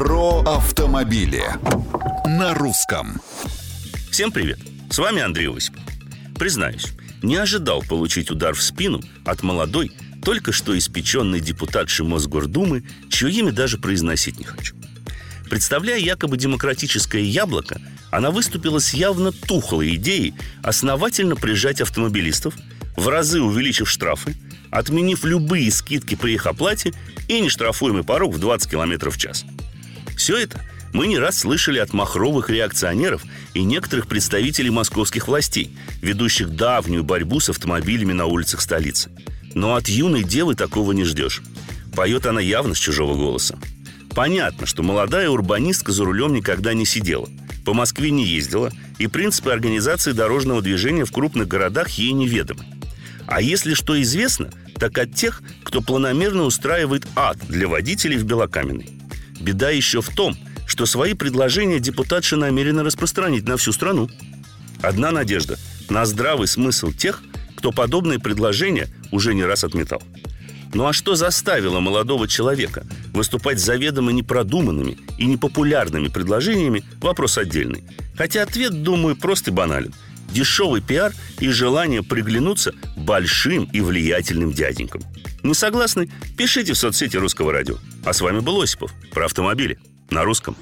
Про автомобили на русском. Всем привет! С вами Андрей Осипов. Признаюсь, не ожидал получить удар в спину от молодой, только что испеченной депутатши Мосгордумы, чье имя даже произносить не хочу. Представляя якобы демократическое яблоко, она выступила с явно тухлой идеей основательно прижать автомобилистов, в разы увеличив штрафы, отменив любые скидки при их оплате и нештрафуемый порог в 20 км в час. Все это мы не раз слышали от махровых реакционеров и некоторых представителей московских властей, ведущих давнюю борьбу с автомобилями на улицах столицы. Но от юной девы такого не ждешь. Поет она явно с чужого голоса. Понятно, что молодая урбанистка за рулем никогда не сидела, по Москве не ездила, и принципы организации дорожного движения в крупных городах ей неведомы. А если что известно, так от тех, кто планомерно устраивает ад для водителей в Белокаменной. Беда еще в том, что свои предложения депутатша намерена распространить на всю страну. Одна надежда – на здравый смысл тех, кто подобные предложения уже не раз отметал. Ну а что заставило молодого человека выступать заведомо непродуманными и непопулярными предложениями – вопрос отдельный. Хотя ответ, думаю, прост и банален. Дешевый пиар и желание приглянуться большим и влиятельным дяденькам. Не согласны? Пишите в соцсети Русского радио. А с вами был Осипов про автомобили на русском.